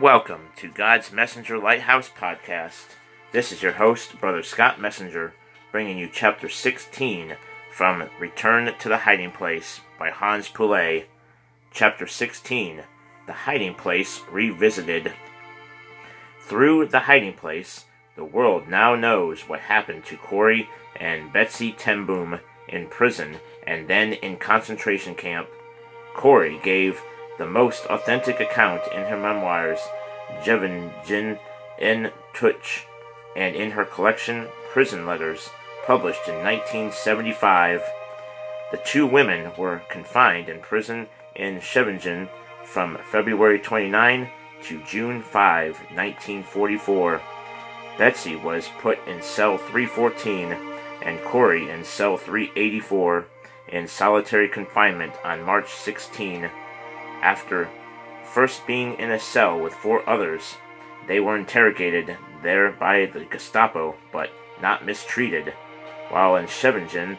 Welcome to God's Messenger Lighthouse Podcast. This is your host, Brother Scott Messenger, bringing you Chapter 16 from Return to the Hiding Place by Hans Poley. Chapter 16 The Hiding Place Revisited. Through the hiding place, the world now knows what happened to Corrie and Betsy ten Boom in prison and then in concentration camp. Corrie gave the most authentic account in her memoirs, Gevangene en toch, and in her collection, Prison Letters, published in 1975. The two women were confined in prison in Scheveningen from February 29 to June 5, 1944. Betsy was put in cell 314 and Corrie in cell 384 in solitary confinement on March 16. After first being in a cell with four others, they were interrogated there by the Gestapo, but not mistreated. While in Scheveningen,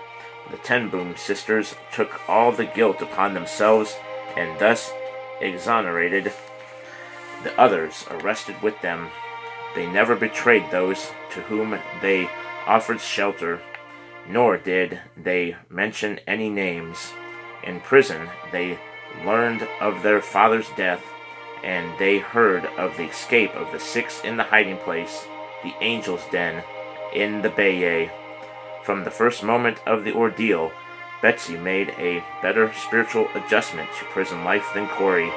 the Ten Boom sisters took all the guilt upon themselves and thus exonerated the others arrested with them. They never betrayed those to whom they offered shelter, nor did they mention any names. In prison, they learned of their father's death, and they heard of the escape of the six in the hiding place, the angel's den, in the Beje. From the first moment of the ordeal, Betsy made a better spiritual adjustment to prison life than Corrie.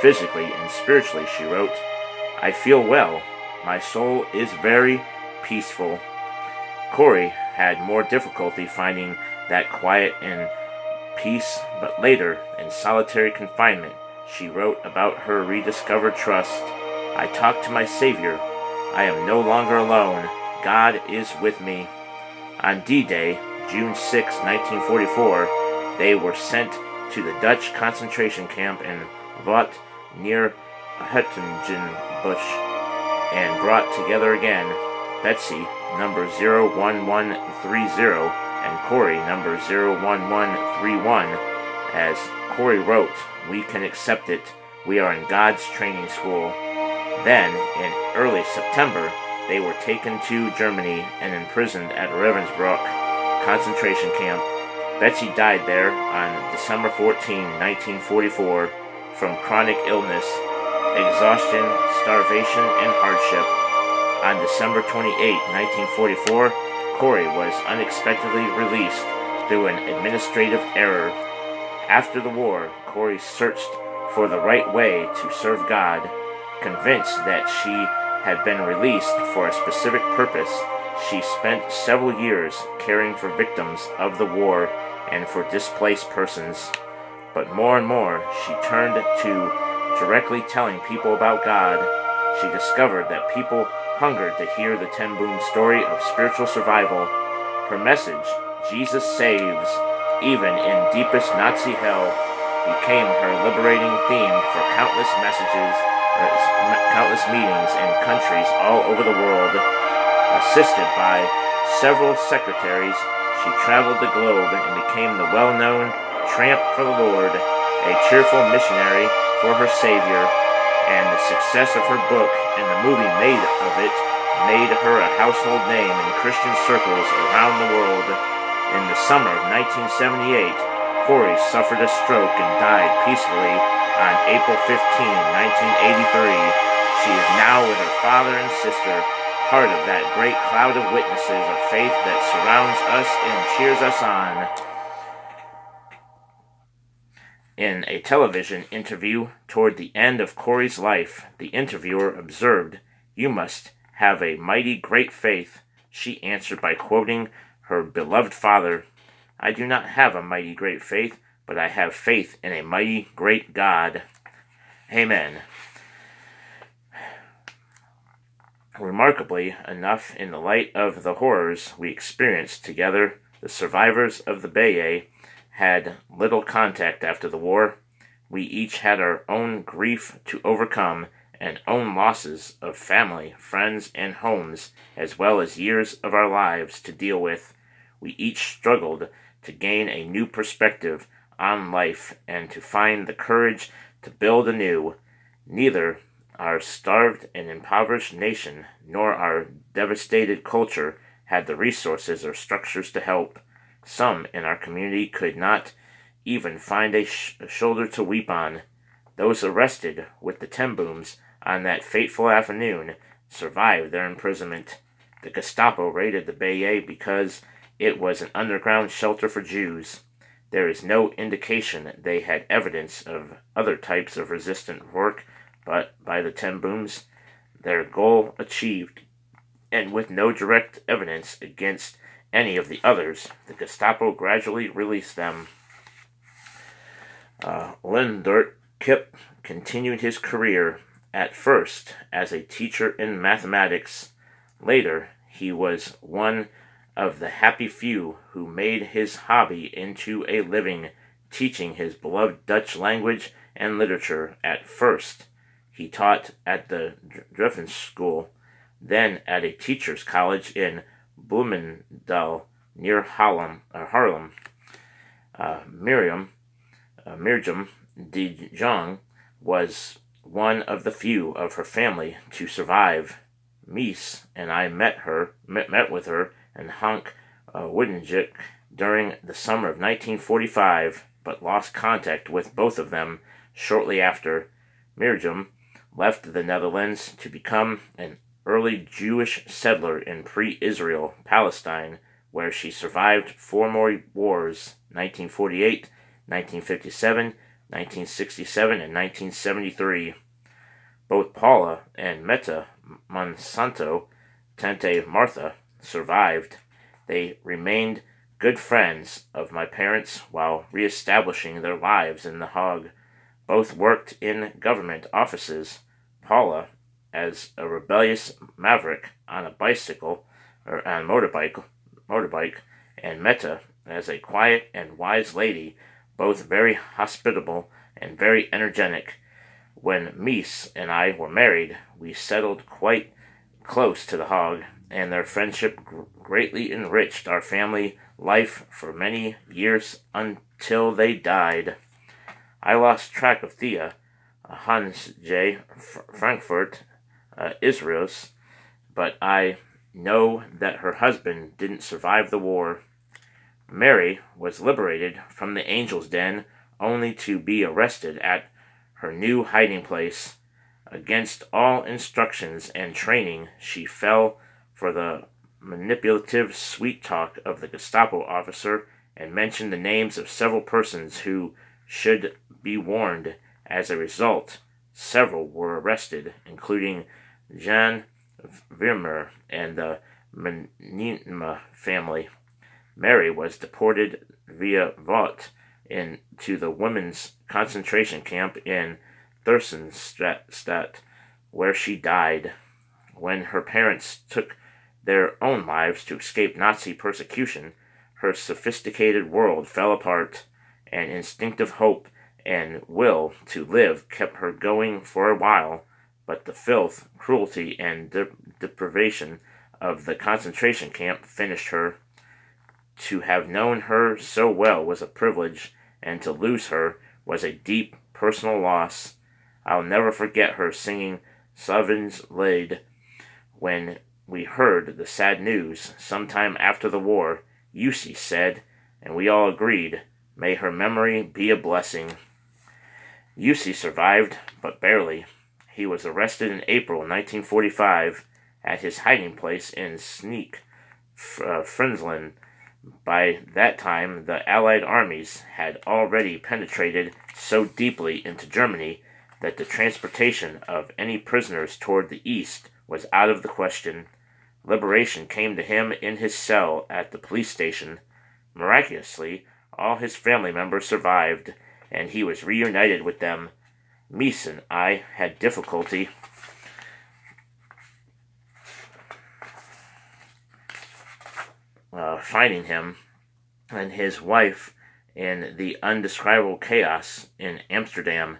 Physically and spiritually, she wrote, I feel well. My soul is very peaceful. Corrie had more difficulty finding that quiet and peace, but later, in solitary confinement, she wrote about her rediscovered trust. I talk to my Savior. I am no longer alone. God is with me. On D Day, June 6, 1944, they were sent to the Dutch concentration camp in Vught near Bosch, and brought together again Betsy, number 01130, and Corrie, number 01131. As Corrie wrote, We can accept it. We are in God's training school. Then, in early September, they were taken to Germany and imprisoned at Ravensbrück concentration camp. Betsy died there on December 14, 1944 from chronic illness, exhaustion, starvation, and hardship. On December 28, 1944, Corrie was unexpectedly released through an administrative error. After the war, Corrie searched for the right way to serve God. Convinced that she had been released for a specific purpose, she spent several years caring for victims of the war and for displaced persons. But more and more, she turned to directly telling people about God. She discovered that people hungered to hear the Ten Boom story of spiritual survival. Her message, Jesus saves, even in deepest Nazi hell, became her liberating theme for countless messages, uh, countless meetings in countries all over the world. Assisted by several secretaries, she traveled the globe and became the well-known tramp for the Lord, a cheerful missionary for her Savior, and the success of her book and the movie made of it made her a household name in Christian circles around the world. In the summer of 1978, Corrie suffered a stroke and died peacefully on April 15, 1983. She is now with her father and sister, part of that great cloud of witnesses of faith that surrounds us and cheers us on. In a television interview toward the end of Corrie's life, the interviewer observed, You must have a mighty great faith. She answered by quoting her beloved father, I do not have a mighty great faith, but I have faith in a mighty great God. Amen. Remarkably enough, in the light of the horrors we experienced together, the survivors of the Beje had little contact after the war. We each had our own grief to overcome and own losses of family, friends, and homes, as well as years of our lives to deal with. We each struggled to gain a new perspective on life and to find the courage to build anew. Neither our starved and impoverished nation nor our devastated culture had the resources or structures to help. Some in our community could not even find a, sh- a shoulder to weep on. Those arrested with the ten booms on that fateful afternoon survived their imprisonment. The Gestapo raided the Beje because it was an underground shelter for Jews. There is no indication they had evidence of other types of resistant work, but by the ten booms, their goal achieved, and with no direct evidence against any of the others, the Gestapo gradually released them. Uh, Leendert Kip continued his career at first as a teacher in mathematics. Later, he was one of the happy few who made his hobby into a living teaching his beloved Dutch language and literature. At first, he taught at the Drevens School, then at a teacher's college in Bloemendaal near Haarlem. Uh, Haarlem. Uh, Miriam, uh, Mirjam de Jong was one of the few of her family to survive. Mies and I met her, met, met with her and Hank uh, during the summer of 1945, but lost contact with both of them shortly after. Mirjam left the Netherlands to become an early Jewish settler in pre Israel Palestine, where she survived four more wars 1948, 1957, 1967, and 1973. Both Paula and Meta Monsanto, Tante Martha, survived. They remained good friends of my parents while reestablishing their lives in The Hague. Both worked in government offices. Paula as a rebellious maverick on a bicycle or on motorbike, motorbike, and Meta as a quiet and wise lady, both very hospitable and very energetic. When Mies and I were married, we settled quite close to the hog, and their friendship greatly enriched our family life for many years until they died. I lost track of Thea, Hans J. Frankfurt, uh, Israels, but I know that her husband didn't survive the war. Mary was liberated from the angel's den only to be arrested at her new hiding place. Against all instructions and training, she fell for the manipulative sweet talk of the Gestapo officer and mentioned the names of several persons who should be warned. As a result, several were arrested, including Jan Vermeer and the Menima family. Mary was deported via Vught into the women's concentration camp in Theresienstadt, where she died. When her parents took their own lives to escape Nazi persecution, her sophisticated world fell apart, and instinctive hope and will to live kept her going for a while, but the filth, cruelty, and de- deprivation of the concentration camp finished her. To have known her so well was a privilege, and to lose her was a deep personal loss. I'll never forget her singing Savins Laid when we heard the sad news sometime after the war, Eusie said, and we all agreed, may her memory be a blessing. Eusie survived, but barely. He was arrested in April 1945 at his hiding place in Sneek, uh, Friesland. By that time, the Allied armies had already penetrated so deeply into Germany that the transportation of any prisoners toward the east was out of the question. Liberation came to him in his cell at the police station. Miraculously, all his family members survived, and he was reunited with them. Mies and I had difficulty uh, finding him and his wife in the undescribable chaos in Amsterdam,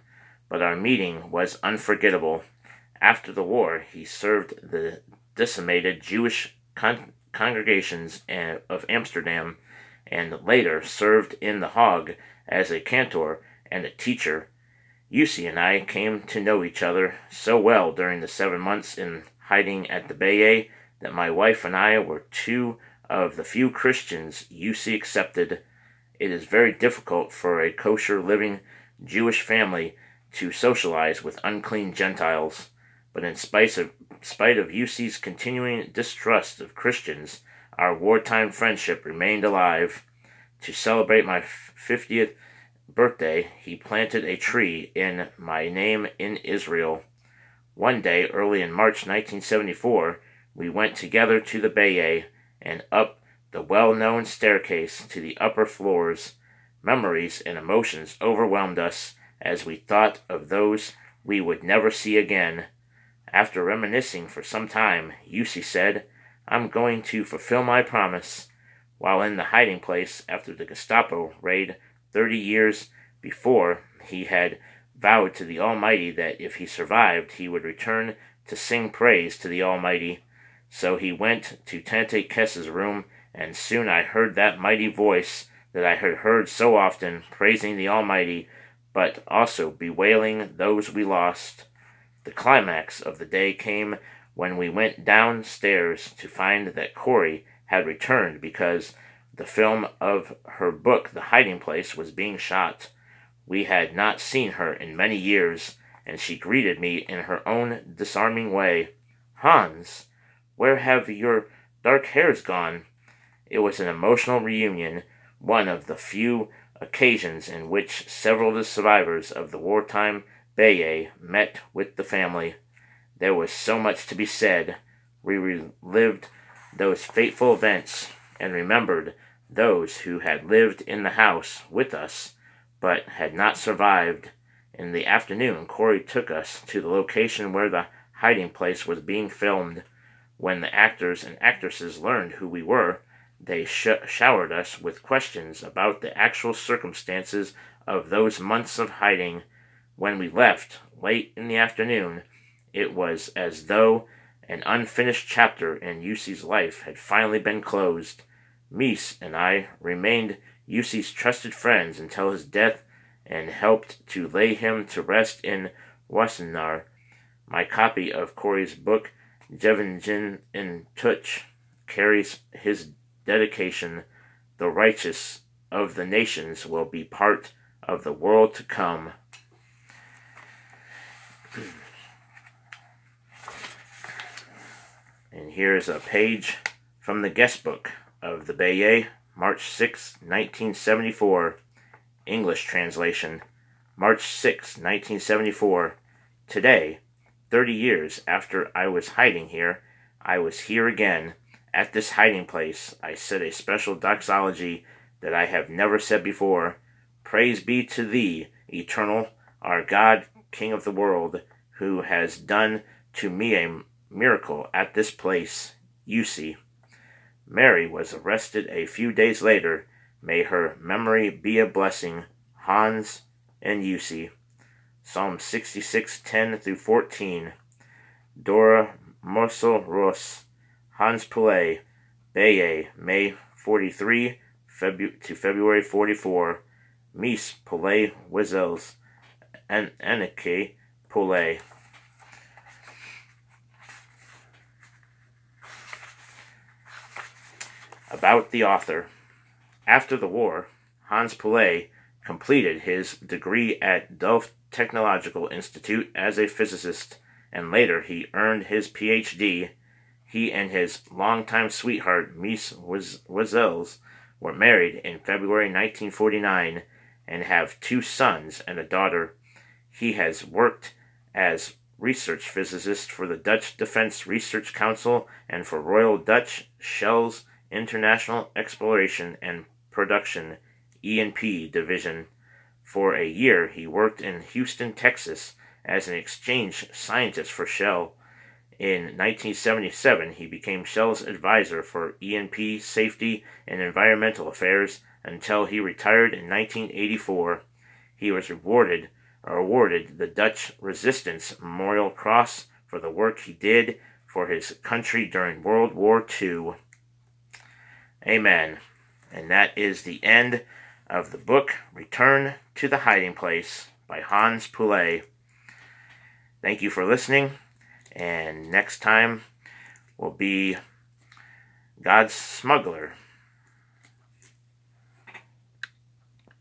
but our meeting was unforgettable. After the war, he served the decimated Jewish con- congregations of Amsterdam and later served in The Hague as a cantor and a teacher. Eusie and I came to know each other so well during the seven months in hiding at the Beje that my wife and I were two of the few Christians Eusie accepted. It is very difficult for a kosher living Jewish family to socialize with unclean Gentiles, but in spite of, spite of continuing distrust of Christians, our wartime friendship remained alive. To celebrate my 50th birthday, he planted a tree in my name in Israel. One day, early in March 1974, we went together to the Beje and up the well known staircase to the upper floors. Memories and emotions overwhelmed us as we thought of those we would never see again. After reminiscing for some time, Eusie said, I'm going to fulfill my promise. While in the hiding place after the Gestapo raid 30 years before, he had vowed to the Almighty that if he survived, he would return to sing praise to the Almighty. So he went to Tante Kess's room, and soon I heard that mighty voice that I had heard so often, praising the Almighty, but also bewailing those we lost. The climax of the day came when we went downstairs to find that Corrie had returned because the film of her book, The Hiding Place, was being shot. We had not seen her in many years, and she greeted me in her own disarming way. Hans, where have your dark hairs gone? It was an emotional reunion, one of the few occasions in which several of the survivors of the wartime Beje met with the family. There was so much to be said. We relived those fateful events and remembered those who had lived in the house with us but had not survived. In the afternoon, Corrie took us to the location where the hiding place was being filmed. When the actors and actresses learned who we were, they sh- showered us with questions about the actual circumstances of those months of hiding. When we left, late in the afternoon, it was as though an unfinished chapter in Eusie's life had finally been closed. Mies and I remained Eusie's trusted friends until his death and helped to lay him to rest in Wassenaar. My copy of Corrie's book, Gevangene en toch, carries his dedication. The righteous of the nations will be part of the world to come. and here's a page from the guest book of the Beje, March 6, 1974, English translation, March 6, 1974. Today, 30 years after I was hiding here, I was here again. At this hiding place, I said a special doxology that I have never said before. Praise be to thee, eternal, our God, King of the world, who has done to me a miracle at this place, Eusie. Mary was arrested a few days later. May her memory be a blessing. Hans and Eusie. Psalm 66, 10 through 14. Dora Morsel Ross. Hans Poley. Beje, May 43 Febu- to February 44. Mies Poley Wizels. and Anneke. About the author. After the war, Hans Poley completed his degree at Delft Technological Institute as a physicist, and later he earned his PhD. He and his longtime sweetheart, Mies Wizels, were married in February 1949 and have two sons and a daughter. He has worked as research physicist for the Dutch Defense Research Council and for Royal Dutch Shell's International Exploration and Production (E&P) division. For a year he worked in Houston, Texas as an exchange scientist for Shell. In 1977 he became Shell's advisor for E&P safety and environmental affairs until he retired in 1984. He was rewarded or awarded the Dutch Resistance Memorial Cross for the work he did for his country during World War II. Amen. And that is the end of the book Return to the Hiding Place by Hans Poley. Thank you for listening, and next time will be God's Smuggler